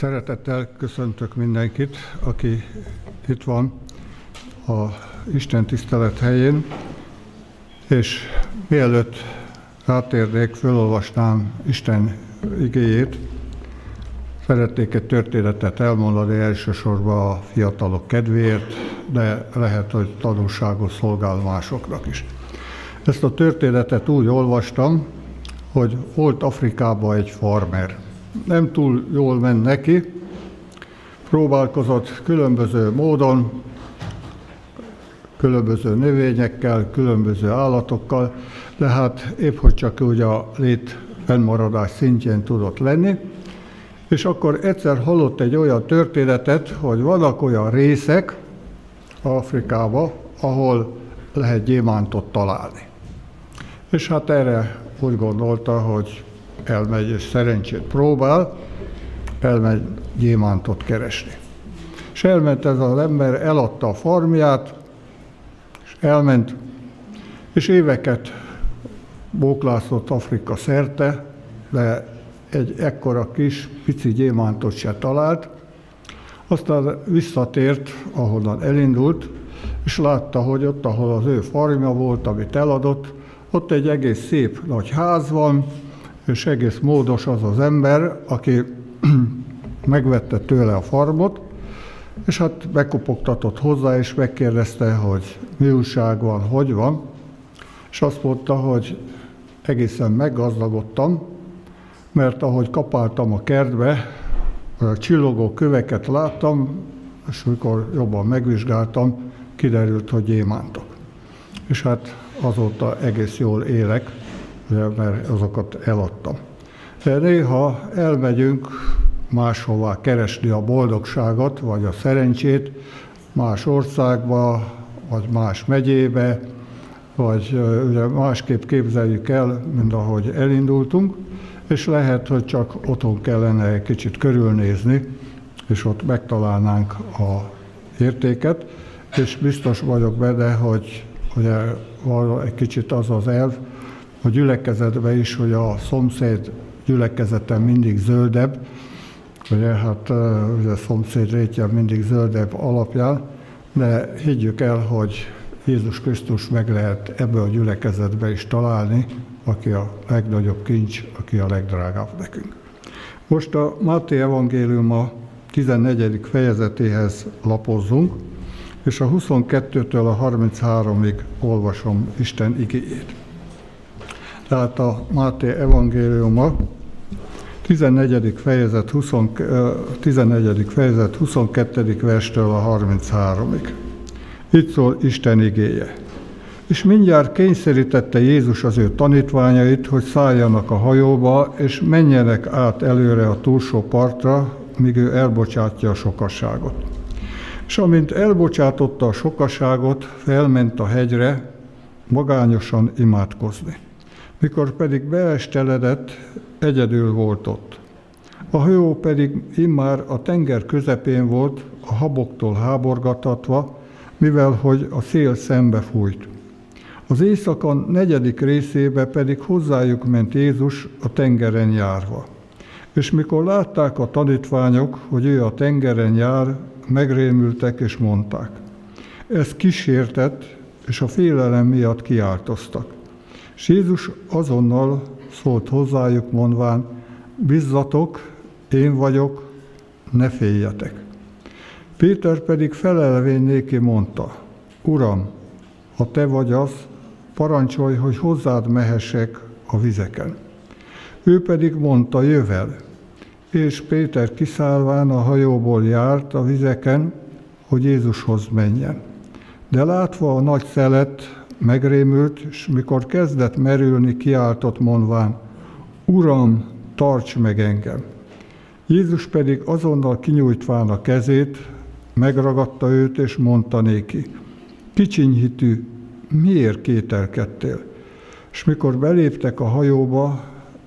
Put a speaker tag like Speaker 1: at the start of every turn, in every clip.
Speaker 1: Szeretettel köszöntök mindenkit, aki itt van a Isten tisztelet helyén, és mielőtt rátérnék, felolvasnám Isten igéjét, szeretnék egy történetet elmondani elsősorban a fiatalok kedvéért, de lehet, hogy tanulságos szolgál másoknak is. Ezt a történetet úgy olvastam, hogy volt Afrikában egy farmer. Nem túl jól ment neki, próbálkozott különböző módon, különböző növényekkel, különböző állatokkal, de hát épp hogy csak úgy a lét fennmaradás szintjén tudott lenni. És akkor egyszer hallott egy olyan történetet, hogy vannak olyan részek Afrikában, ahol lehet gyémántot találni. És hát erre úgy gondolta, hogy elmegy és szerencsét próbál, elmegy gyémántot keresni. És elment ez az ember, eladta a farmját, és elment, és éveket bóklászott Afrika szerte, de egy ekkora kis, pici gyémántot se talált. Aztán visszatért, ahonnan elindult, és látta, hogy ott, ahol az ő farmja volt, amit eladott, ott egy egész szép nagy ház van, és egész módos az az ember, aki megvette tőle a farmot, és hát bekopogtatott hozzá, és megkérdezte, hogy mi újság van, hogy van, és azt mondta, hogy egészen meggazdagodtam, mert ahogy kapáltam a kertbe, a csillogó köveket láttam, és mikor jobban megvizsgáltam, kiderült, hogy gyémántok. És hát azóta egész jól élek, mert azokat eladtam. Néha elmegyünk máshová keresni a boldogságot, vagy a szerencsét, más országba, vagy más megyébe, vagy ugye másképp képzeljük el, mint ahogy elindultunk, és lehet, hogy csak otthon kellene egy kicsit körülnézni, és ott megtalálnánk a értéket, és biztos vagyok benne, hogy ugye van egy kicsit az az elv, a gyülekezetben is, hogy a szomszéd gyülekezeten mindig zöldebb, ugye hát ugye a szomszéd rétje mindig zöldebb alapján, de higgyük el, hogy Jézus Krisztus meg lehet ebbe a gyülekezetbe is találni, aki a legnagyobb kincs, aki a legdrágább nekünk. Most a Máté Evangélium a 14. fejezetéhez lapozzunk, és a 22-től a 33-ig olvasom Isten igéjét. Tehát a Máté evangéliuma 14. fejezet, 20, 14. fejezet 22. verstől a 33-ig. Itt szól Isten igéje. És mindjárt kényszerítette Jézus az ő tanítványait, hogy szálljanak a hajóba, és menjenek át előre a túlsó partra, míg ő elbocsátja a sokasságot. És amint elbocsátotta a sokaságot, felment a hegyre, magányosan imádkozni. Mikor pedig beesteledett, egyedül volt ott. A hajó pedig immár a tenger közepén volt, a haboktól háborgatatva, mivel hogy a szél szembe fújt. Az éjszaka negyedik részébe pedig hozzájuk ment Jézus a tengeren járva. És mikor látták a tanítványok, hogy ő a tengeren jár, megrémültek és mondták. Ez kísértett, és a félelem miatt kiáltoztak. És Jézus azonnal szólt hozzájuk mondván, bizzatok, én vagyok, ne féljetek. Péter pedig felelvén néki mondta, Uram, ha te vagy az, parancsolj, hogy hozzád mehessek a vizeken. Ő pedig mondta, jövel. És Péter kiszállván a hajóból járt a vizeken, hogy Jézushoz menjen. De látva a nagy szelet, megrémült, és mikor kezdett merülni, kiáltott mondván, Uram, tarts meg engem! Jézus pedig azonnal kinyújtván a kezét, megragadta őt, és mondta néki, kicsinyhitű, miért kételkedtél? És mikor beléptek a hajóba,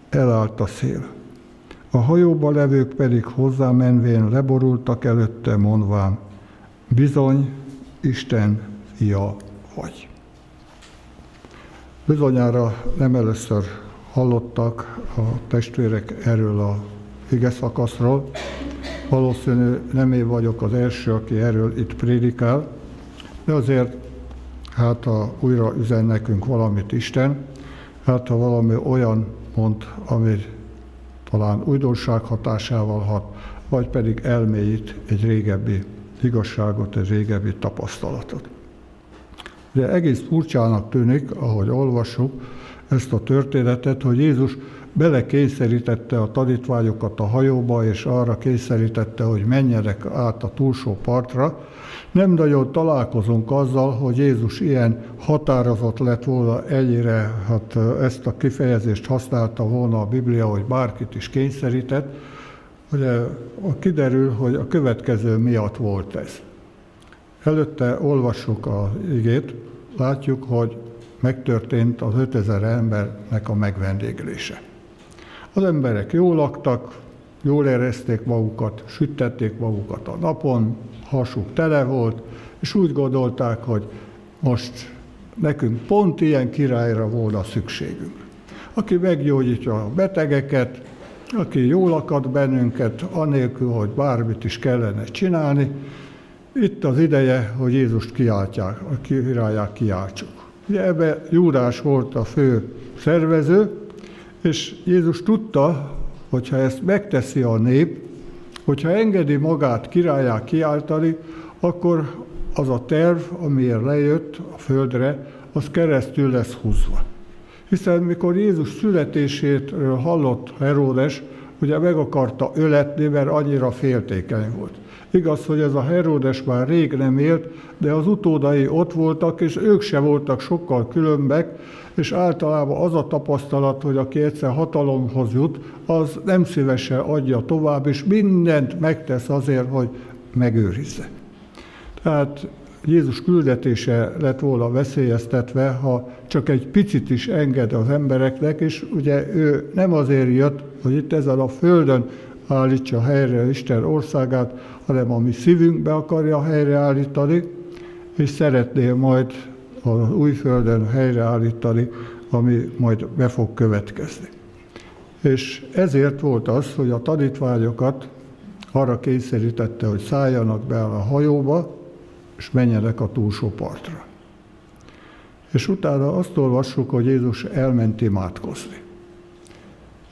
Speaker 1: elállt a szél. A hajóba levők pedig hozzámenvén leborultak előtte, mondván, bizony, Isten fia vagy. Bizonyára nem először hallottak a testvérek erről a ige szakaszról, valószínű nem én vagyok az első, aki erről itt prédikál, de azért hát ha újra üzen nekünk valamit Isten, hát ha valami olyan mond, ami talán újdonság hatásával hat, vagy pedig elmélyít egy régebbi igazságot, egy régebbi tapasztalatot. De egész furcsának tűnik, ahogy olvassuk ezt a történetet, hogy Jézus belekényszerítette a tanítványokat a hajóba, és arra kényszerítette, hogy menjenek át a túlsó partra. Nem nagyon találkozunk azzal, hogy Jézus ilyen határozott lett volna egyre, hát ezt a kifejezést használta volna a Biblia, hogy bárkit is kényszerített. Ugye kiderül, hogy a következő miatt volt ez. Előtte olvassuk a igét, látjuk, hogy megtörtént az 5000 embernek a megvendéglése. Az emberek jól laktak, jól érezték magukat, süttették magukat a napon, hasuk tele volt, és úgy gondolták, hogy most nekünk pont ilyen királyra volna szükségünk. Aki meggyógyítja a betegeket, aki jól akad bennünket, anélkül, hogy bármit is kellene csinálni, itt az ideje, hogy Jézust kiáltják, a királyák kiáltsuk. Ugye ebbe Júdás volt a fő szervező, és Jézus tudta, hogyha ezt megteszi a nép, hogyha engedi magát királyá kiáltani, akkor az a terv, amiért lejött a földre, az keresztül lesz húzva. Hiszen mikor Jézus születését hallott Heródes, ugye meg akarta öletni, mert annyira féltékeny volt. Igaz, hogy ez a Heródes már rég nem élt, de az utódai ott voltak, és ők se voltak sokkal különbek, és általában az a tapasztalat, hogy aki egyszer hatalomhoz jut, az nem szívesen adja tovább, és mindent megtesz azért, hogy megőrizze. Tehát Jézus küldetése lett volna veszélyeztetve, ha csak egy picit is enged az embereknek, és ugye ő nem azért jött, hogy itt ezen a földön állítsa helyre Isten országát, hanem a mi szívünkbe akarja helyreállítani, és szeretné majd az újföldön helyreállítani, ami majd be fog következni. És ezért volt az, hogy a tanítványokat arra kényszerítette, hogy szálljanak be a hajóba, és menjenek a túlsó partra. És utána azt olvassuk, hogy Jézus elment imádkozni.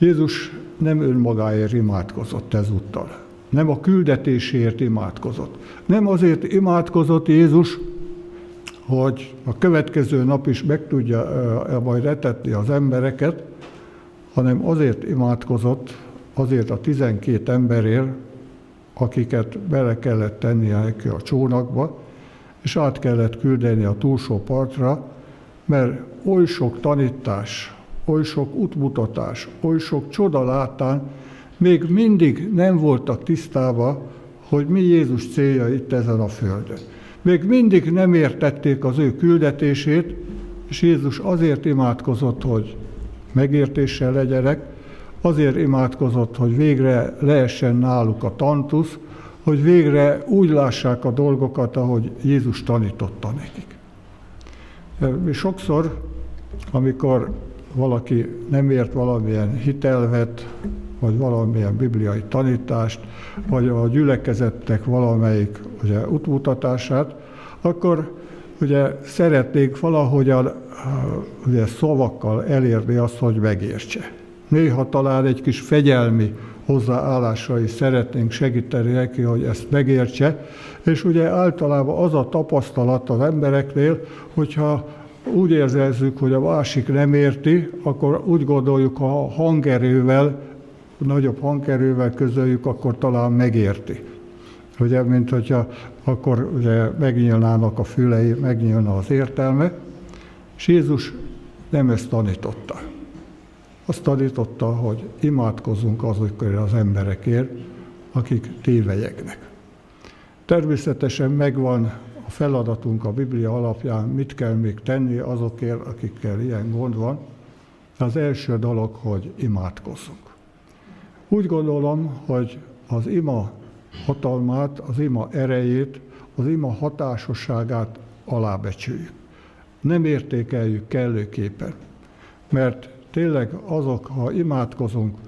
Speaker 1: Jézus nem önmagáért imádkozott ezúttal. Nem a küldetésért imádkozott. Nem azért imádkozott Jézus, hogy a következő nap is meg tudja majd etetni az embereket, hanem azért imádkozott, azért a 12 emberért, akiket bele kellett tenni a csónakba, és át kellett küldeni a túlsó partra, mert oly sok tanítás, oly sok útmutatás, oly sok csodalátán még mindig nem voltak tisztába, hogy mi Jézus célja itt ezen a földön. Még mindig nem értették az ő küldetését, és Jézus azért imádkozott, hogy megértéssel legyenek, azért imádkozott, hogy végre leessen náluk a tantusz, hogy végre úgy lássák a dolgokat, ahogy Jézus tanította nekik. Mi sokszor, amikor valaki nem ért valamilyen hitelvet, vagy valamilyen bibliai tanítást, vagy a gyülekezettek valamelyik ugye, útmutatását, akkor ugye szeretnénk valahogyan ugye, szavakkal elérni azt, hogy megértse. Néha talán egy kis fegyelmi hozzáállásra is szeretnénk segíteni neki, hogy ezt megértse, és ugye általában az a tapasztalat az embereknél, hogyha úgy érzezzük, hogy a másik nem érti, akkor úgy gondoljuk, ha hangerővel, nagyobb hangerővel közöljük, akkor talán megérti. Ugye, mint hogyha akkor ugye megnyílnának a fülei, megnyílna az értelme, és Jézus nem ezt tanította. Azt tanította, hogy imádkozunk azokért az emberekért, akik tévejegnek. Természetesen megvan feladatunk a Biblia alapján, mit kell még tenni azokért, akikkel ilyen gond van. Az első dolog, hogy imádkozzunk. Úgy gondolom, hogy az ima hatalmát, az ima erejét, az ima hatásosságát alábecsüljük. Nem értékeljük kellőképpen, mert tényleg azok, ha imádkozunk,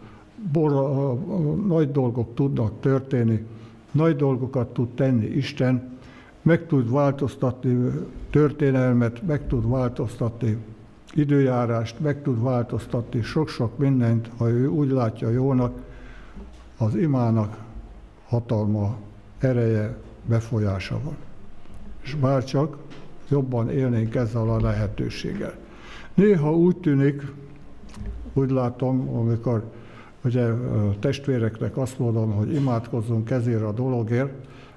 Speaker 1: bor, nagy dolgok tudnak történni, nagy dolgokat tud tenni Isten, meg tud változtatni történelmet, meg tud változtatni időjárást, meg tud változtatni sok-sok mindent, ha ő úgy látja jónak, az imának hatalma, ereje, befolyása van. És bárcsak jobban élnénk ezzel a lehetőséggel. Néha úgy tűnik, úgy látom, amikor ugye testvéreknek azt mondom, hogy imádkozzunk ezért a dologért,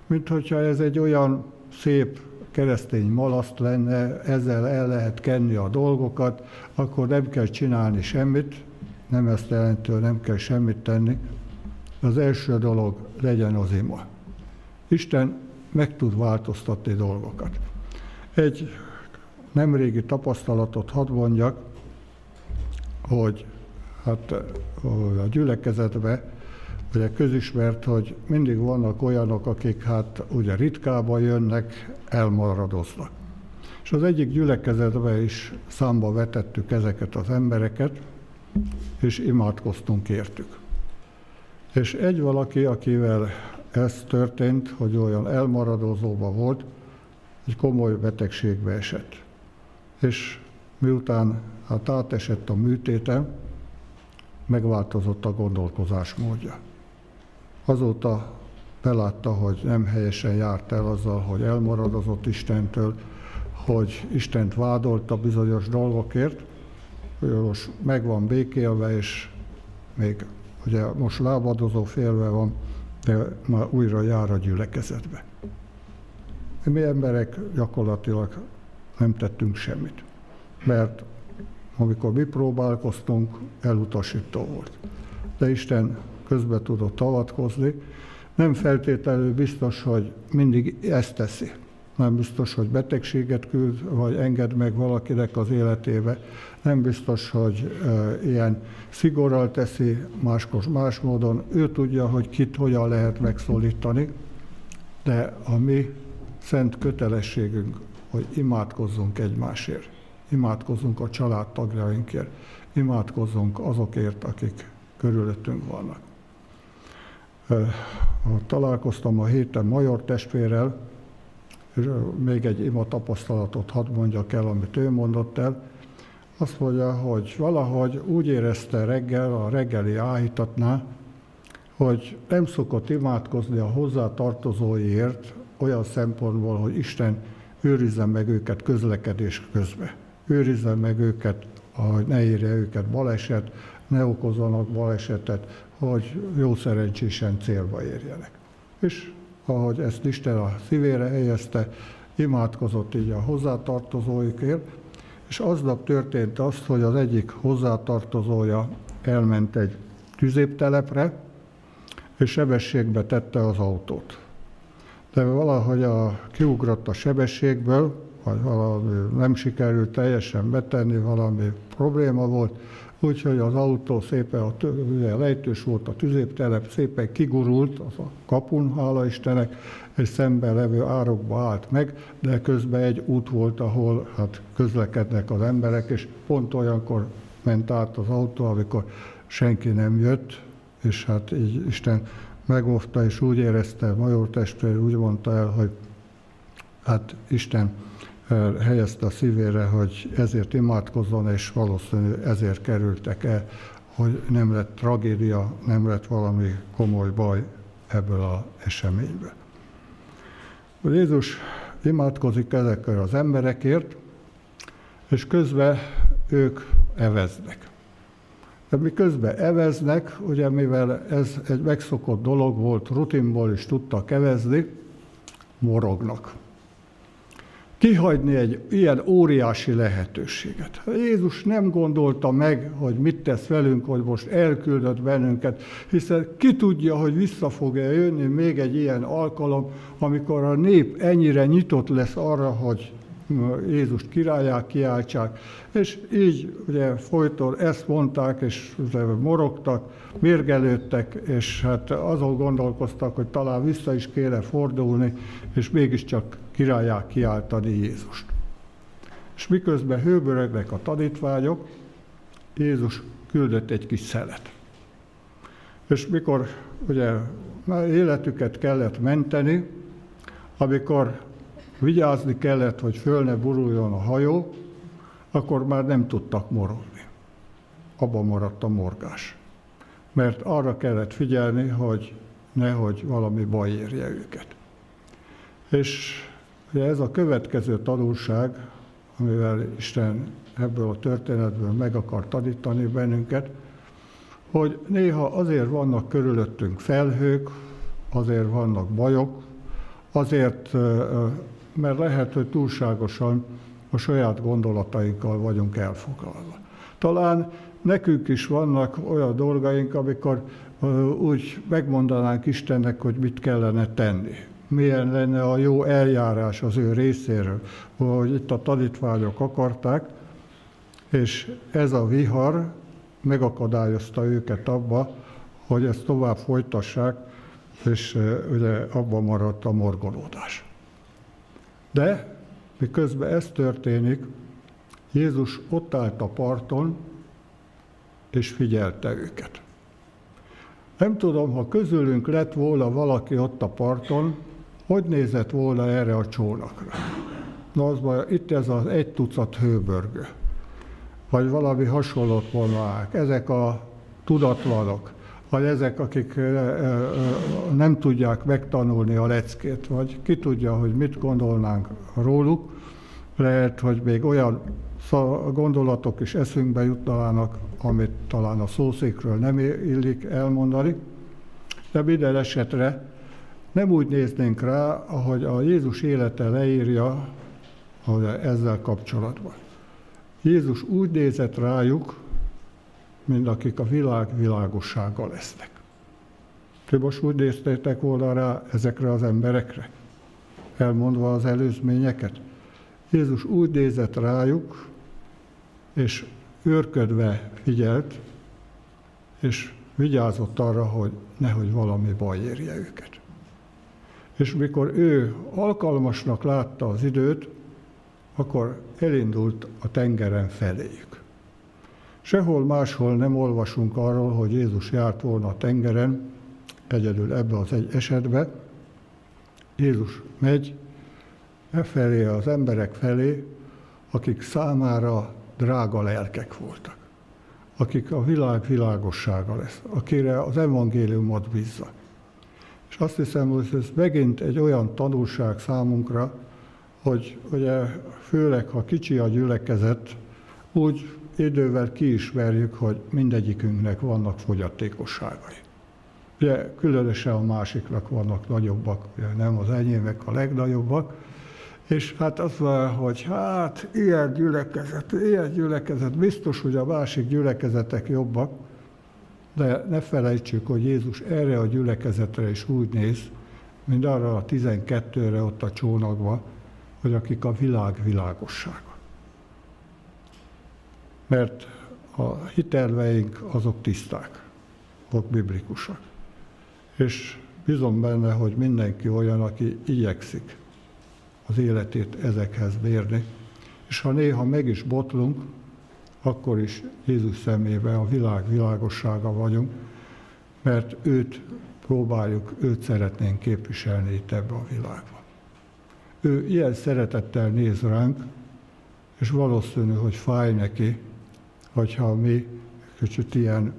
Speaker 1: mint hogyha ez egy olyan szép keresztény malaszt lenne, ezzel el lehet kenni a dolgokat, akkor nem kell csinálni semmit, nem ezt jelenti, nem kell semmit tenni. Az első dolog legyen az ima. Isten meg tud változtatni dolgokat. Egy nemrégi tapasztalatot hadd mondjak, hogy hát a gyülekezetben ugye közismert, hogy mindig vannak olyanok, akik hát ugye ritkába jönnek, elmaradoznak. És az egyik gyülekezetben is számba vetettük ezeket az embereket, és imádkoztunk értük. És egy valaki, akivel ez történt, hogy olyan elmaradozóba volt, egy komoly betegségbe esett. És miután hát átesett a műtéten, megváltozott a gondolkozás módja. Azóta belátta, hogy nem helyesen járt el azzal, hogy elmaradozott Istentől, hogy Istent vádolta bizonyos dolgokért, most meg van békélve, és még ugye most lábadozó félve van, de már újra jár a gyülekezetbe. Mi emberek gyakorlatilag nem tettünk semmit, mert amikor mi próbálkoztunk, elutasító volt. De Isten közbe tudott avatkozni. Nem feltétlenül biztos, hogy mindig ezt teszi. Nem biztos, hogy betegséget küld, vagy enged meg valakinek az életébe. Nem biztos, hogy e, ilyen szigorral teszi, máskor más módon. Ő tudja, hogy kit hogyan lehet megszólítani, de a mi szent kötelességünk, hogy imádkozzunk egymásért. Imádkozzunk a családtagjainkért. Imádkozzunk azokért, akik körülöttünk vannak. Találkoztam a héten Major testvérrel, és még egy ima tapasztalatot hadd mondjak el, amit ő mondott el. Azt mondja, hogy valahogy úgy érezte reggel, a reggeli áhítatnál, hogy nem szokott imádkozni a hozzátartozóiért olyan szempontból, hogy Isten őrizze meg őket közlekedés közben. Őrizze meg őket, hogy ne érje őket baleset, ne okozzanak balesetet, hogy jó szerencsésen célba érjenek. És ahogy ezt Isten a szívére helyezte, imádkozott így a hozzátartozóikért, és aznap történt azt, hogy az egyik hozzátartozója elment egy tüzéptelepre, és sebességbe tette az autót. De valahogy a, kiugrott a sebességből, vagy valami nem sikerült teljesen betenni, valami probléma volt, úgyhogy az autó szépen, a ugye lejtős volt a tüzéptelep, szépen kigurult az a kapun, hála Istennek, és szemben levő árokba állt meg, de közben egy út volt, ahol hát közlekednek az emberek, és pont olyankor ment át az autó, amikor senki nem jött, és hát így Isten megóvta, és úgy érezte, Major testvér úgy mondta el, hogy hát Isten helyezte a szívére, hogy ezért imádkozzon, és valószínű ezért kerültek el, hogy nem lett tragédia, nem lett valami komoly baj ebből az eseményből. Jézus imádkozik ezekkel az emberekért, és közben ők eveznek. De mi közben eveznek, ugye mivel ez egy megszokott dolog volt, rutinból is tudtak evezni, morognak kihagyni egy ilyen óriási lehetőséget. Jézus nem gondolta meg, hogy mit tesz velünk, hogy most elküldött bennünket, hiszen ki tudja, hogy vissza fog-e jönni még egy ilyen alkalom, amikor a nép ennyire nyitott lesz arra, hogy Jézust királyá kiáltsák, és így ugye folyton ezt mondták, és morogtak, mérgelődtek, és hát azon gondolkoztak, hogy talán vissza is kéne fordulni, és mégiscsak királyá kiáltani Jézust. És miközben hőböregnek a tanítványok, Jézus küldött egy kis szelet. És mikor ugye életüket kellett menteni, amikor vigyázni kellett, hogy föl ne buruljon a hajó, akkor már nem tudtak morogni. Abba maradt a morgás. Mert arra kellett figyelni, hogy nehogy valami baj érje őket. És ugye ez a következő tanulság, amivel Isten ebből a történetből meg akar tanítani bennünket, hogy néha azért vannak körülöttünk felhők, azért vannak bajok, azért, mert lehet, hogy túlságosan a saját gondolatainkkal vagyunk elfoglalva. Talán nekünk is vannak olyan dolgaink, amikor úgy megmondanánk Istennek, hogy mit kellene tenni. Milyen lenne a jó eljárás az ő részéről, hogy itt a tanítványok akarták, és ez a vihar megakadályozta őket abba, hogy ezt tovább folytassák, és ugye abban maradt a morgolódás. De miközben ez történik, Jézus ott állt a parton, és figyelte őket. Nem tudom, ha közülünk lett volna valaki ott a parton, hogy nézett volna erre a csónakra. Na az baj, itt ez az egy tucat hőbörgő, vagy valami hasonlót mondanák. Ezek a tudatlanok, vagy ezek, akik nem tudják megtanulni a leckét, vagy ki tudja, hogy mit gondolnánk róluk, lehet, hogy még olyan gondolatok is eszünkbe jutnának, amit talán a szószékről nem illik elmondani, de minden esetre nem úgy néznénk rá, ahogy a Jézus élete leírja hogy ezzel kapcsolatban. Jézus úgy nézett rájuk, mint akik a világ világossága lesznek. Ti most úgy néztétek volna rá ezekre az emberekre, elmondva az előzményeket? Jézus úgy nézett rájuk, és őrködve figyelt, és vigyázott arra, hogy nehogy valami baj érje őket. És mikor ő alkalmasnak látta az időt, akkor elindult a tengeren feléjük. Sehol máshol nem olvasunk arról, hogy Jézus járt volna a tengeren, egyedül ebbe az egy esetbe. Jézus megy e felé az emberek felé, akik számára drága lelkek voltak, akik a világ világossága lesz, akire az evangéliumot bízza. És azt hiszem, hogy ez megint egy olyan tanulság számunkra, hogy ugye főleg, ha kicsi a gyülekezet, úgy idővel kiismerjük, hogy mindegyikünknek vannak fogyatékosságai. Ugye különösen a másiknak vannak nagyobbak, ugye nem az enyémek a legnagyobbak, és hát az van, hogy hát ilyen gyülekezet, ilyen gyülekezet, biztos, hogy a másik gyülekezetek jobbak, de ne felejtsük, hogy Jézus erre a gyülekezetre is úgy néz, mint arra a 12-re ott a csónakban, hogy akik a világ világossága. Mert a hitelveink azok tiszták, azok biblikusak. És bizony benne, hogy mindenki olyan, aki igyekszik az életét ezekhez mérni, és ha néha meg is botlunk, akkor is Jézus szemébe a világ világossága vagyunk, mert őt próbáljuk, őt szeretnénk képviselni itt ebbe a világban. Ő ilyen szeretettel néz ránk, és valószínű, hogy fáj neki, hogyha mi kicsit ilyen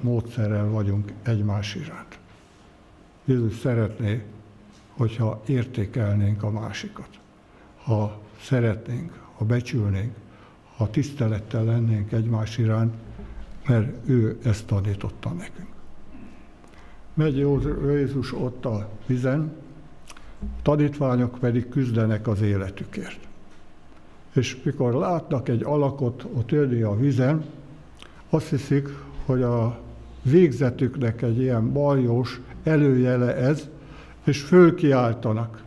Speaker 1: módszerrel vagyunk egymás iránt. Jézus szeretné, hogyha értékelnénk a másikat, ha szeretnénk, ha becsülnénk, ha tisztelettel lennénk egymás iránt, mert ő ezt tanította nekünk. Megy Jézus ott a vizen, tanítványok pedig küzdenek az életükért. És mikor látnak egy alakot ott élni a vizen, azt hiszik, hogy a végzetüknek egy ilyen baljós előjele ez, és fölkiáltanak.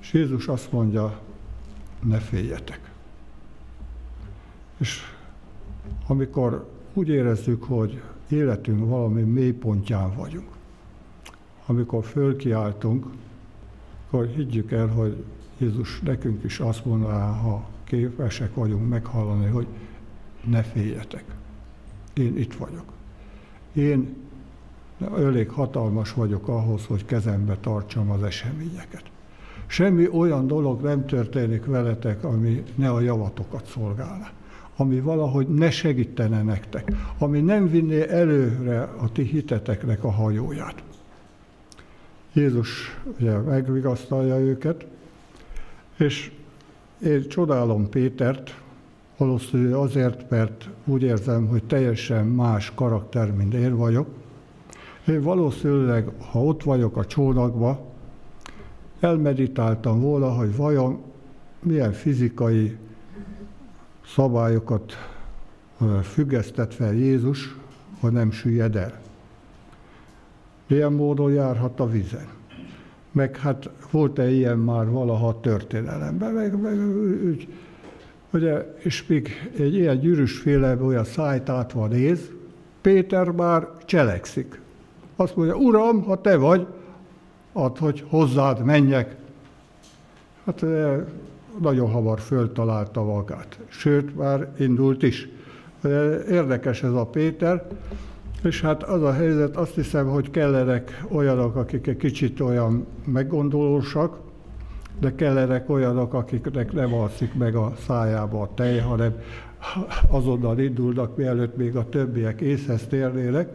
Speaker 1: És Jézus azt mondja, ne féljetek. És amikor úgy érezzük, hogy életünk valami mélypontján vagyunk, amikor fölkiáltunk, akkor higgyük el, hogy Jézus nekünk is azt mondaná, ha képesek vagyunk meghallani, hogy ne féljetek. Én itt vagyok. én elég hatalmas vagyok ahhoz, hogy kezembe tartsam az eseményeket. Semmi olyan dolog nem történik veletek, ami ne a javatokat szolgálna ami valahogy ne segítene nektek, ami nem vinné előre a ti hiteteknek a hajóját. Jézus ugye megvigasztalja őket, és én csodálom Pétert, valószínűleg azért, mert úgy érzem, hogy teljesen más karakter, mint én vagyok. Én valószínűleg, ha ott vagyok a csónakba, elmeditáltam volna, hogy vajon milyen fizikai szabályokat függesztett fel Jézus, ha nem süllyed el. Milyen módon járhat a vizen? Meg hát volt-e ilyen már valaha a történelemben? Meg, meg, úgy, ugye, és még egy ilyen gyűrűsféle olyan szájtátva néz, Péter már cselekszik. Azt mondja, Uram, ha te vagy, add, hogy hozzád menjek. Hát nagyon hamar föltalálta magát. Sőt, már indult is. Érdekes ez a Péter, és hát az a helyzet, azt hiszem, hogy kellenek olyanok, akik egy kicsit olyan meggondolósak, de kellenek olyanok, akiknek nem alszik meg a szájába a tej, hanem azonnal indulnak, mielőtt még a többiek észhez térnének.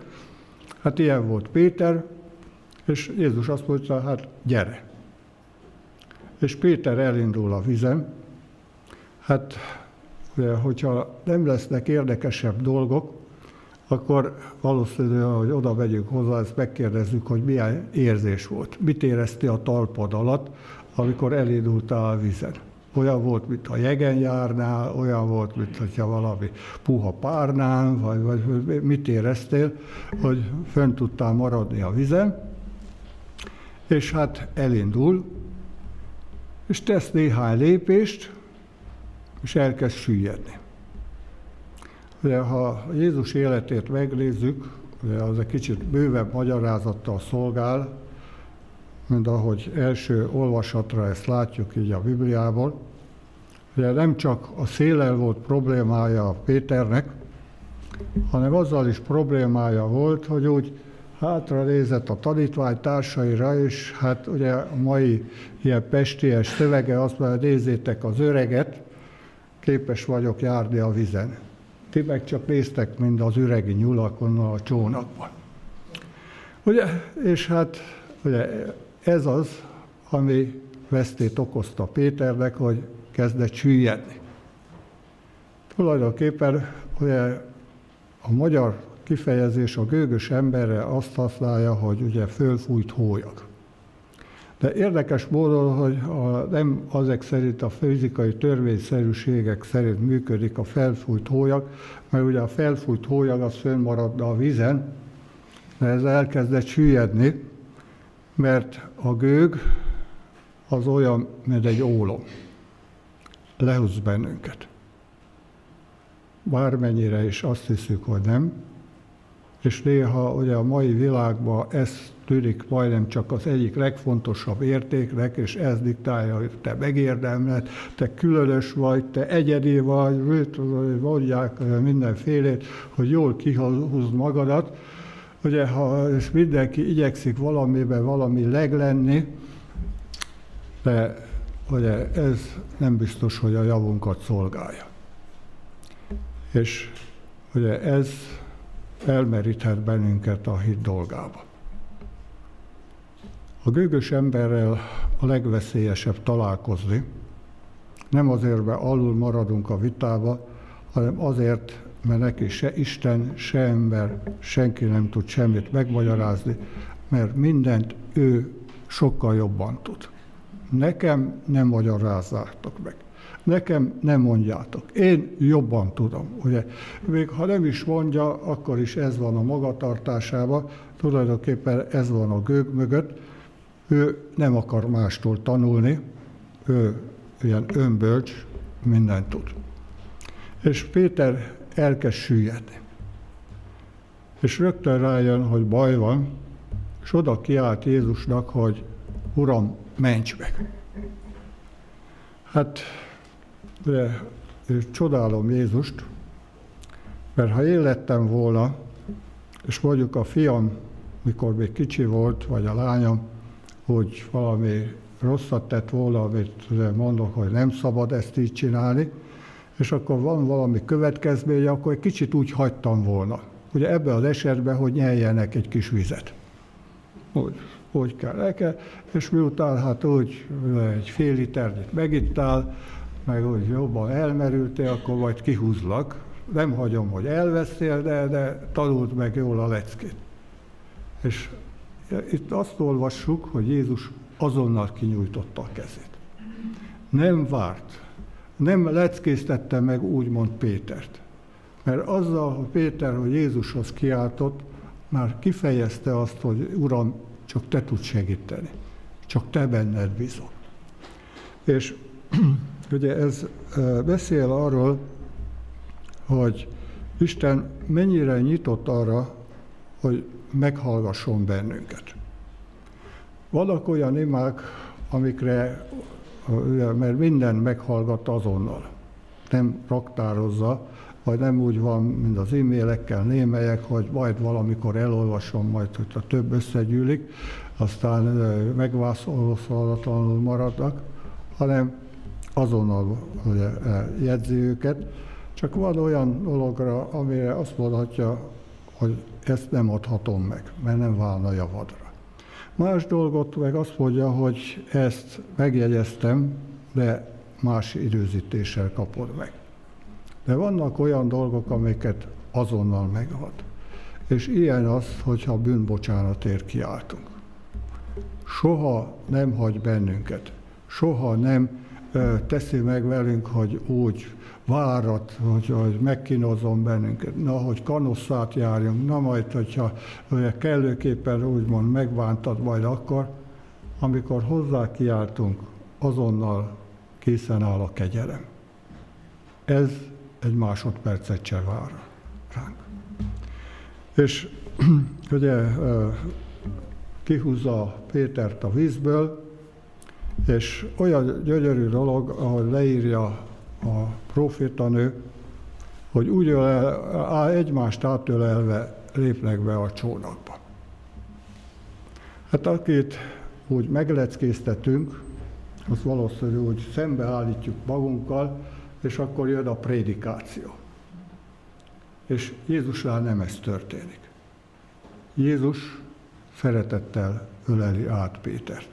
Speaker 1: Hát ilyen volt Péter, és Jézus azt mondta, hát gyere és Péter elindul a vizen. Hát, hogyha nem lesznek érdekesebb dolgok, akkor valószínűleg, hogy oda megyünk hozzá, ezt megkérdezzük, hogy milyen érzés volt. Mit érezti a talpad alatt, amikor elindultál a vizen. Olyan volt, mint a jegen járnál, olyan volt, mint hogyha valami puha párnán, vagy, vagy mit éreztél, hogy fönn tudtál maradni a vizen. És hát elindul, és tesz néhány lépést, és elkezd süllyedni. De ha Jézus életét megnézzük, az egy kicsit bővebb magyarázattal szolgál, mint ahogy első olvasatra ezt látjuk így a Bibliából. Ugye nem csak a szélel volt problémája Péternek, hanem azzal is problémája volt, hogy úgy hátra nézett a tanítvány társaira, és hát ugye a mai ilyen pesties szövege azt mondja, nézzétek az öreget, képes vagyok járni a vizen. Ti meg csak néztek, mind az üregi nyulak onnan a csónakban. Ugye, és hát ugye ez az, ami vesztét okozta Péternek, hogy kezdett süllyedni. Tulajdonképpen ugye a magyar kifejezés a gőgös emberre azt használja, hogy ugye fölfújt hólyag. De érdekes módon, hogy a, nem azek szerint a fizikai törvényszerűségek szerint működik a felfújt hólyag, mert ugye a felfújt hólyag az fönnmaradna a vízen, de ez elkezdett süllyedni, mert a gőg az olyan, mint egy ólom. Lehúz bennünket. Bármennyire is azt hiszük, hogy nem, és néha ugye a mai világban ez tűnik majdnem csak az egyik legfontosabb értéknek, és ez diktálja, hogy te megérdemled, te különös vagy, te egyedi vagy, mondják mindenfélét, hogy jól kihúzd magadat. Ugye, ha és mindenki igyekszik valamiben valami leglenni, de ugye ez nem biztos, hogy a javunkat szolgálja. És ugye ez elmeríthet bennünket a hit dolgába. A gőgös emberrel a legveszélyesebb találkozni, nem azért, mert alul maradunk a vitába, hanem azért, mert neki se Isten, se ember, senki nem tud semmit megmagyarázni, mert mindent ő sokkal jobban tud. Nekem nem magyarázzátok meg. Nekem nem mondjátok. Én jobban tudom. Ugye, még ha nem is mondja, akkor is ez van a magatartásában, tulajdonképpen ez van a gőg mögött. Ő nem akar mástól tanulni, ő ilyen önbölcs, mindent tud. És Péter elkezd süllyedni. És rögtön rájön, hogy baj van, és oda kiált Jézusnak, hogy Uram, ments meg. Hát de csodálom Jézust, mert ha én lettem volna És mondjuk a fiam, mikor még kicsi volt, vagy a lányom, hogy valami rosszat tett volna, amit mondok, hogy nem szabad ezt így csinálni, és akkor van valami következménye, akkor egy kicsit úgy hagytam volna. Ugye ebben az esetben, hogy nyeljenek egy kis vizet. Úgy, úgy kell, le kell, és miután hát úgy egy fél liternyit megittál, meg úgy jobban elmerültél, akkor majd kihúzlak. Nem hagyom, hogy elveszél, de, de tanult meg jól a leckét. És itt azt olvassuk, hogy Jézus azonnal kinyújtotta a kezét. Nem várt, nem leckésztette meg úgymond Pétert. Mert azzal, hogy Péter, hogy Jézushoz kiáltott, már kifejezte azt, hogy Uram, csak te tudsz segíteni. Csak te benned bízom. És ugye ez beszél arról, hogy Isten mennyire nyitott arra, hogy meghallgasson bennünket. Vannak olyan imák, amikre, mert minden meghallgat azonnal. Nem raktározza, vagy nem úgy van, mint az e-mailekkel némelyek, hogy majd valamikor elolvasom, majd, hogyha több összegyűlik, aztán megválaszolatlanul maradnak, hanem azonnal ugye, jegyzi őket. Csak van olyan dologra, amire azt mondhatja, hogy ezt nem adhatom meg, mert nem válna javadra. Más dolgot meg azt mondja, hogy ezt megjegyeztem, de más időzítéssel kapod meg. De vannak olyan dolgok, amiket azonnal megad. És ilyen az, hogyha bűnbocsánatért kiáltunk. Soha nem hagy bennünket. Soha nem teszi meg velünk, hogy úgy várat, hogy, hogy megkínozom bennünket, na, hogy kanosszát járjunk, na majd, hogyha hogy kellőképpen úgymond megbántad majd akkor, amikor hozzá kiáltunk, azonnal készen áll a kegyelem. Ez egy másodpercet se vár ránk. És ugye kihúzza Pétert a vízből, és olyan gyönyörű dolog, ahogy leírja a profétanő, hogy úgy áll, egymást átölelve lépnek be a csónakba. Hát akit úgy megleckéztetünk, az valószínű úgy szembeállítjuk magunkkal, és akkor jön a prédikáció. És Jézusnál nem ez történik. Jézus szeretettel öleli át Pétert.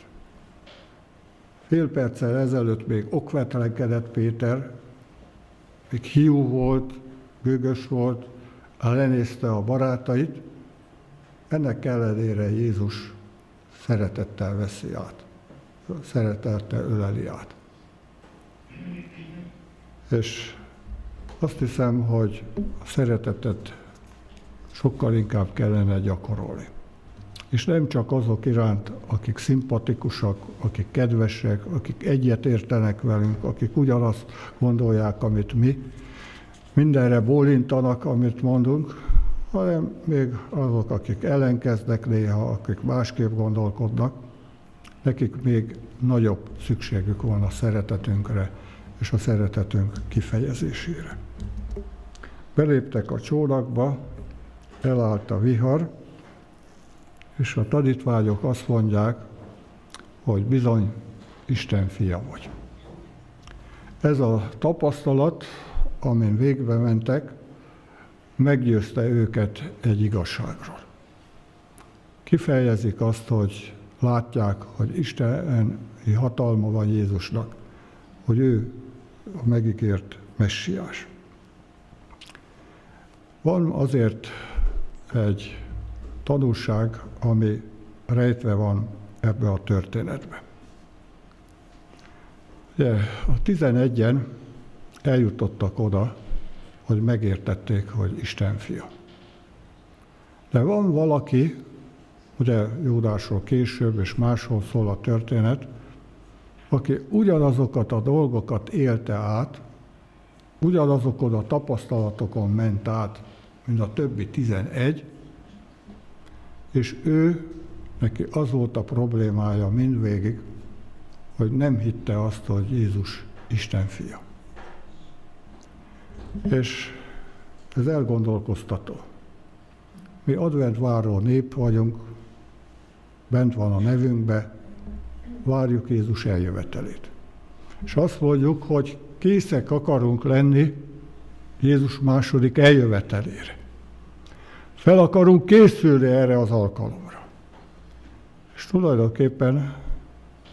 Speaker 1: Fél perccel ezelőtt még okvetlenkedett Péter, még hiú volt, gőgös volt, lenézte a barátait, ennek ellenére Jézus szeretettel veszi át, szeretettel öleli át. És azt hiszem, hogy a szeretetet sokkal inkább kellene gyakorolni. És nem csak azok iránt, akik szimpatikusak, akik kedvesek, akik egyet értenek velünk, akik ugyanazt gondolják, amit mi, mindenre bólintanak, amit mondunk, hanem még azok, akik ellenkeznek néha, akik másképp gondolkodnak, nekik még nagyobb szükségük van a szeretetünkre és a szeretetünk kifejezésére. Beléptek a csónakba, elállt a vihar, és a tanítványok azt mondják, hogy bizony Isten fia vagy. Ez a tapasztalat, amin végbe mentek, meggyőzte őket egy igazságról. Kifejezik azt, hogy látják, hogy Isten hatalma van Jézusnak, hogy ő a megígért messiás. Van azért egy tanulság, ami rejtve van ebbe a történetbe. Ugye, a 11-en eljutottak oda, hogy megértették, hogy Isten fia. De van valaki, ugye Jódásról később és máshol szól a történet, aki ugyanazokat a dolgokat élte át, ugyanazokon a tapasztalatokon ment át, mint a többi 11, és ő, neki az volt a problémája mindvégig, hogy nem hitte azt, hogy Jézus Isten fia. És ez elgondolkoztató. mi adventváró nép vagyunk, bent van a nevünkbe, várjuk Jézus eljövetelét. És azt mondjuk, hogy készek akarunk lenni Jézus második eljövetelére. Fel akarunk készülni erre az alkalomra. És tulajdonképpen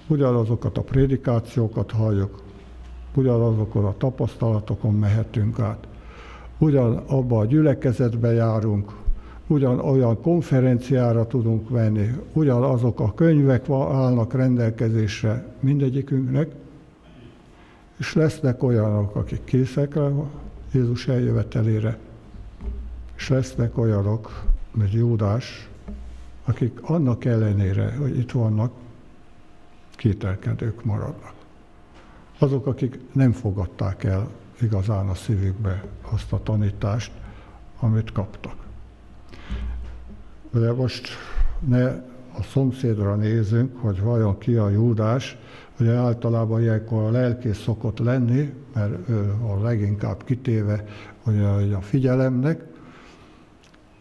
Speaker 1: ugyanazokat a prédikációkat halljuk, ugyanazokon a tapasztalatokon mehetünk át, ugyan abba a gyülekezetbe járunk, ugyan olyan konferenciára tudunk venni, ugyan azok a könyvek állnak rendelkezésre mindegyikünknek, és lesznek olyanok, akik készek le Jézus eljövetelére, és lesznek olyanok, mint Júdás, akik annak ellenére, hogy itt vannak, kételkedők maradnak. Azok, akik nem fogadták el igazán a szívükbe azt a tanítást, amit kaptak. De most ne a szomszédra nézünk, hogy vajon ki a Júdás, ugye általában ilyenkor a lelkész szokott lenni, mert ő a leginkább kitéve hogy a figyelemnek.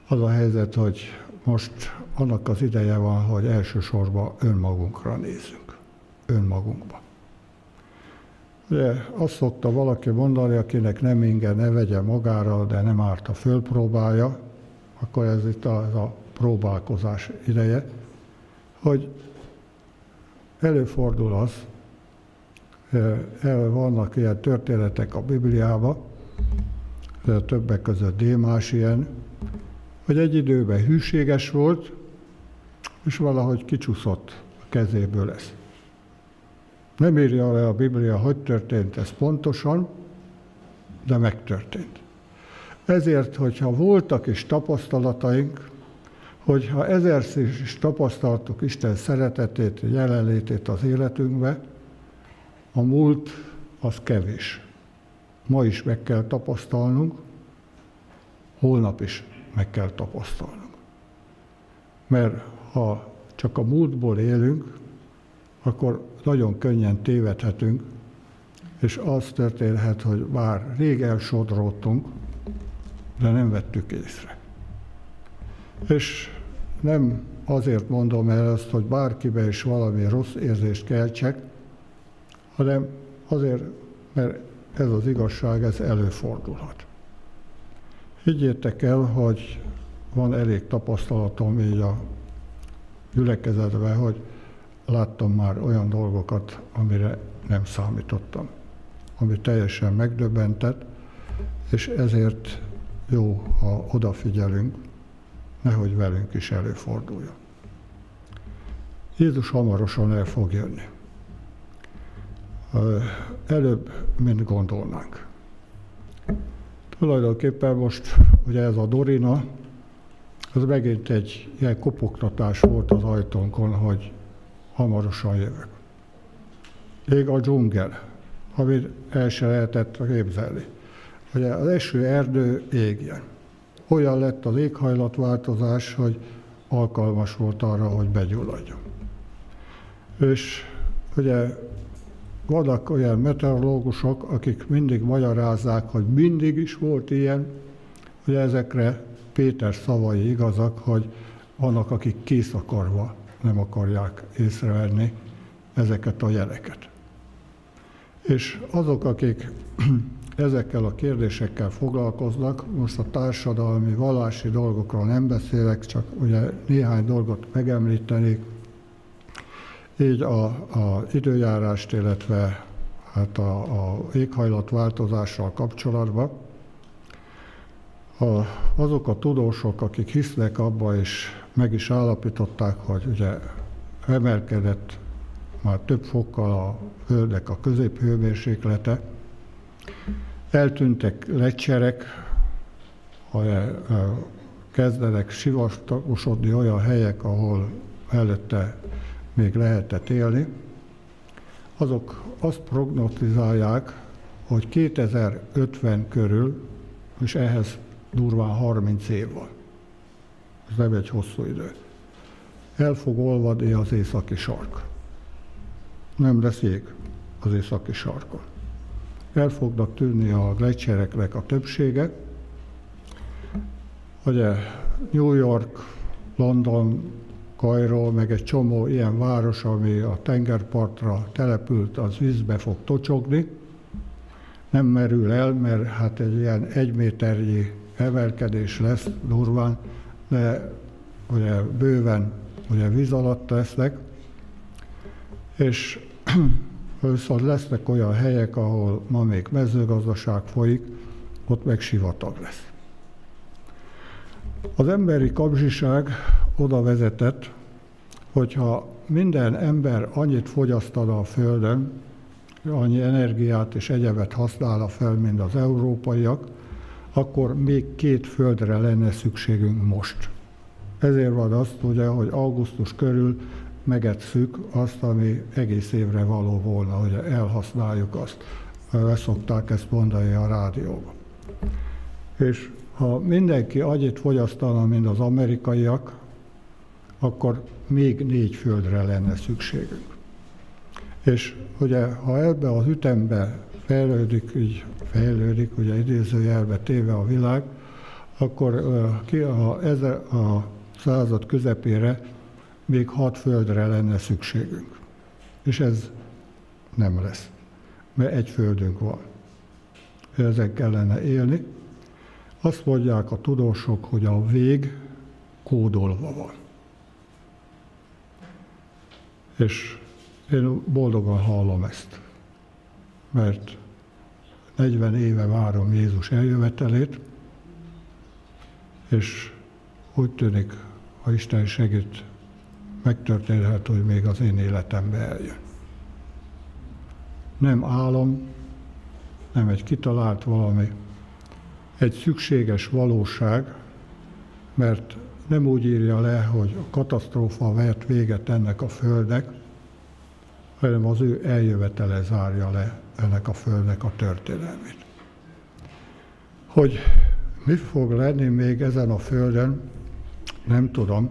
Speaker 1: Az a helyzet, hogy most annak az ideje van, hogy elsősorban önmagunkra nézünk, önmagunkba. Ugye azt szokta valaki mondani, akinek nem inge, ne vegye magára, de nem árt a fölpróbálja, akkor ez itt az a próbálkozás ideje, hogy előfordul az, vannak ilyen történetek a Bibliában, többek között Démás ilyen, hogy egy időben hűséges volt, és valahogy kicsúszott a kezéből ez. Nem írja le a Biblia, hogy történt ez pontosan, de megtörtént. Ezért, hogyha voltak is tapasztalataink, hogyha ezerszer is tapasztaltuk Isten szeretetét, jelenlétét az életünkbe, a múlt az kevés. Ma is meg kell tapasztalnunk, holnap is meg kell tapasztalnunk. Mert ha csak a múltból élünk, akkor nagyon könnyen tévedhetünk, és az történhet, hogy bár rég elsodródtunk, de nem vettük észre. És nem azért mondom el ezt, hogy bárkibe is valami rossz érzést keltsek, hanem azért, mert ez az igazság, ez előfordulhat. Higgyétek el, hogy van elég tapasztalatom így a gyülekezetben, hogy láttam már olyan dolgokat, amire nem számítottam, ami teljesen megdöbbentett, és ezért jó, ha odafigyelünk, nehogy velünk is előforduljon. Jézus hamarosan el fog jönni. Előbb, mint gondolnánk. Tulajdonképpen most ugye ez a Dorina, az megint egy ilyen kopogtatás volt az ajtónkon, hogy hamarosan jövök. Ég a dzsungel, amit el se lehetett képzelni. Ugye az eső erdő égjen. Olyan lett az éghajlatváltozás, hogy alkalmas volt arra, hogy begyulladjon. És ugye vannak olyan meteorológusok, akik mindig magyarázzák, hogy mindig is volt ilyen, hogy ezekre Péter szavai igazak, hogy vannak, akik kész akarva nem akarják észrevenni ezeket a jeleket. És azok, akik ezekkel a kérdésekkel foglalkoznak, most a társadalmi, vallási dolgokról nem beszélek, csak ugye néhány dolgot megemlítenék, így a, a időjárást, illetve hát a, a éghajlatváltozással kapcsolatban. A, azok a tudósok, akik hisznek abba, és meg is állapították, hogy ugye emelkedett már több fokkal a földnek a középhőmérséklete, eltűntek lecserek, kezdenek sivatagosodni olyan helyek, ahol előtte még lehetett élni, azok azt prognotizálják, hogy 2050 körül, és ehhez durván 30 év van. Ez nem egy hosszú idő. El fog olvadni az északi sark. Nem lesz jég az északi sarkon. El fognak tűnni a gletszereknek a többsége. Ugye New York, London, Kairó, meg egy csomó ilyen város, ami a tengerpartra települt, az vízbe fog tocsogni. Nem merül el, mert hát egy ilyen egy méternyi emelkedés lesz durván, de ugye bőven ugye víz alatt lesznek, és viszont lesznek olyan helyek, ahol ma még mezőgazdaság folyik, ott meg sivatag lesz. Az emberi kapzsiság oda vezetett, hogyha minden ember annyit fogyasztana a Földön, annyi energiát és egyebet használna fel, mint az európaiak, akkor még két földre lenne szükségünk most. Ezért van azt, ugye, hogy augusztus körül megetszük azt, ami egész évre való volna, hogy elhasználjuk azt. Leszokták ezt mondani a rádióban. És ha mindenki annyit fogyasztana, mint az amerikaiak, akkor még négy földre lenne szükségünk. És ugye, ha ebbe az ütembe fejlődik, így fejlődik, ugye idézőjelbe téve a világ, akkor ki a, ezer, a század közepére még hat földre lenne szükségünk. És ez nem lesz, mert egy földünk van. Ezen kellene élni. Azt mondják a tudósok, hogy a vég kódolva van. És én boldogan hallom ezt, mert 40 éve várom Jézus eljövetelét, és úgy tűnik, ha Isten segít, megtörténhet, hogy még az én életembe eljön. Nem álom, nem egy kitalált valami, egy szükséges valóság, mert nem úgy írja le, hogy a katasztrófa vert véget ennek a földnek, hanem az ő eljövetele zárja le ennek a földnek a történelmét. Hogy mi fog lenni még ezen a földön, nem tudom,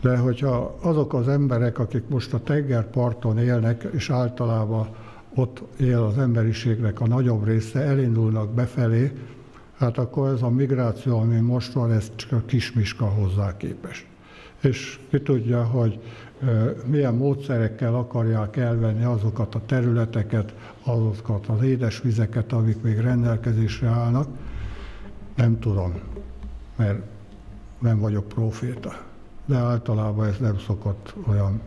Speaker 1: de hogyha azok az emberek, akik most a tengerparton élnek, és általában ott él az emberiségnek a nagyobb része, elindulnak befelé, hát akkor ez a migráció, ami most van, ez csak a kismiska hozzá képest. És ki tudja, hogy milyen módszerekkel akarják elvenni azokat a területeket, azokat az édesvizeket, amik még rendelkezésre állnak, nem tudom, mert nem vagyok proféta. De általában ez nem szokott olyan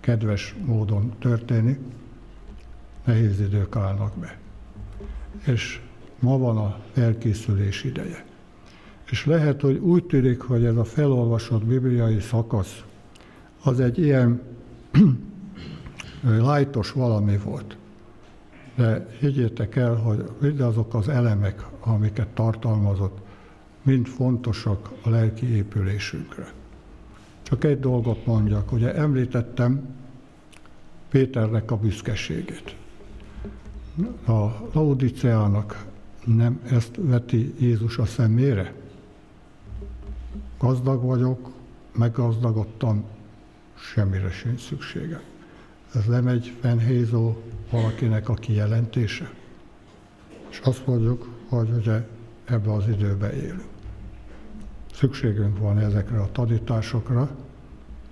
Speaker 1: kedves módon történni. Nehéz idők állnak be. És ma van a felkészülés ideje. És lehet, hogy úgy tűnik, hogy ez a felolvasott bibliai szakasz, az egy ilyen lájtos valami volt. De higgyétek el, hogy mindazok az elemek, amiket tartalmazott, mind fontosak a lelki épülésünkre. Csak egy dolgot mondjak, ugye említettem Péternek a büszkeségét. A Laodiceának nem ezt veti Jézus a szemére? Gazdag vagyok, meggazdagodtam, semmire sincs szüksége. Ez nem egy fennhézó valakinek a kijelentése. És azt mondjuk, hogy ugye ebbe az időbe élünk. Szükségünk van ezekre a tanításokra,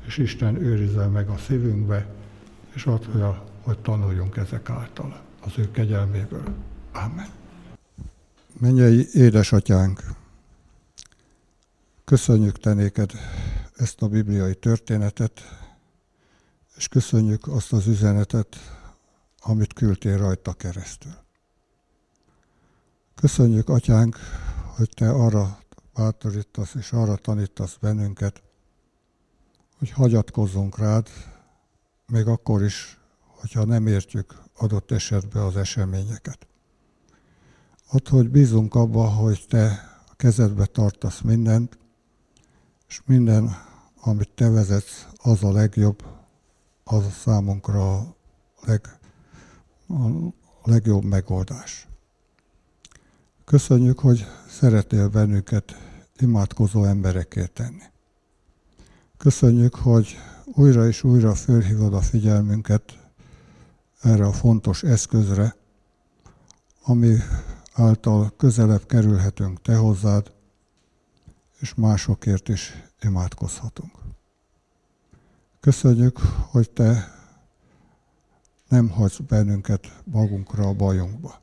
Speaker 1: és Isten őrizze meg a szívünkbe, és adja, hogy tanuljunk ezek által, az ő kegyelméből. Amen. Mennyei édesatyánk, köszönjük te néked ezt a bibliai történetet, és köszönjük azt az üzenetet, amit küldtél rajta keresztül. Köszönjük, Atyánk, hogy Te arra bátorítasz és arra tanítasz bennünket, hogy hagyatkozzunk rád, még akkor is, hogyha nem értjük adott esetben az eseményeket. Add, hogy bízunk abba, hogy Te a kezedbe tartasz mindent, és minden, amit Te vezetsz, az a legjobb, az a számunkra a, leg, a legjobb megoldás. Köszönjük, hogy szeretnél bennünket imádkozó emberekért tenni. Köszönjük, hogy újra és újra fölhívod a figyelmünket erre a fontos eszközre, ami által közelebb kerülhetünk Te hozzád, és másokért is imádkozhatunk. Köszönjük, hogy Te nem hagysz bennünket magunkra a bajunkba.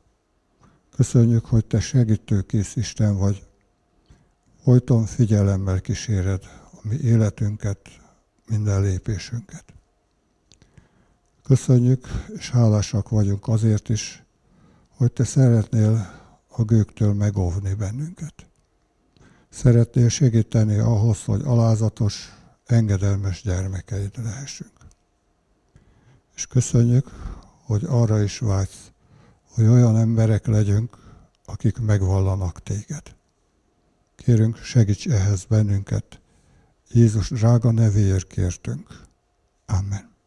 Speaker 1: Köszönjük, hogy Te segítőkész Isten vagy, folyton figyelemmel kíséred a mi életünket, minden lépésünket. Köszönjük, és hálásak vagyunk azért is, hogy Te szeretnél a gőktől megóvni bennünket. Szeretnél segíteni ahhoz, hogy alázatos, engedelmes gyermekeid lehessünk. És köszönjük, hogy arra is vágysz, hogy olyan emberek legyünk, akik megvallanak téged. Kérünk, segíts ehhez bennünket. Jézus drága nevéért kértünk. Amen.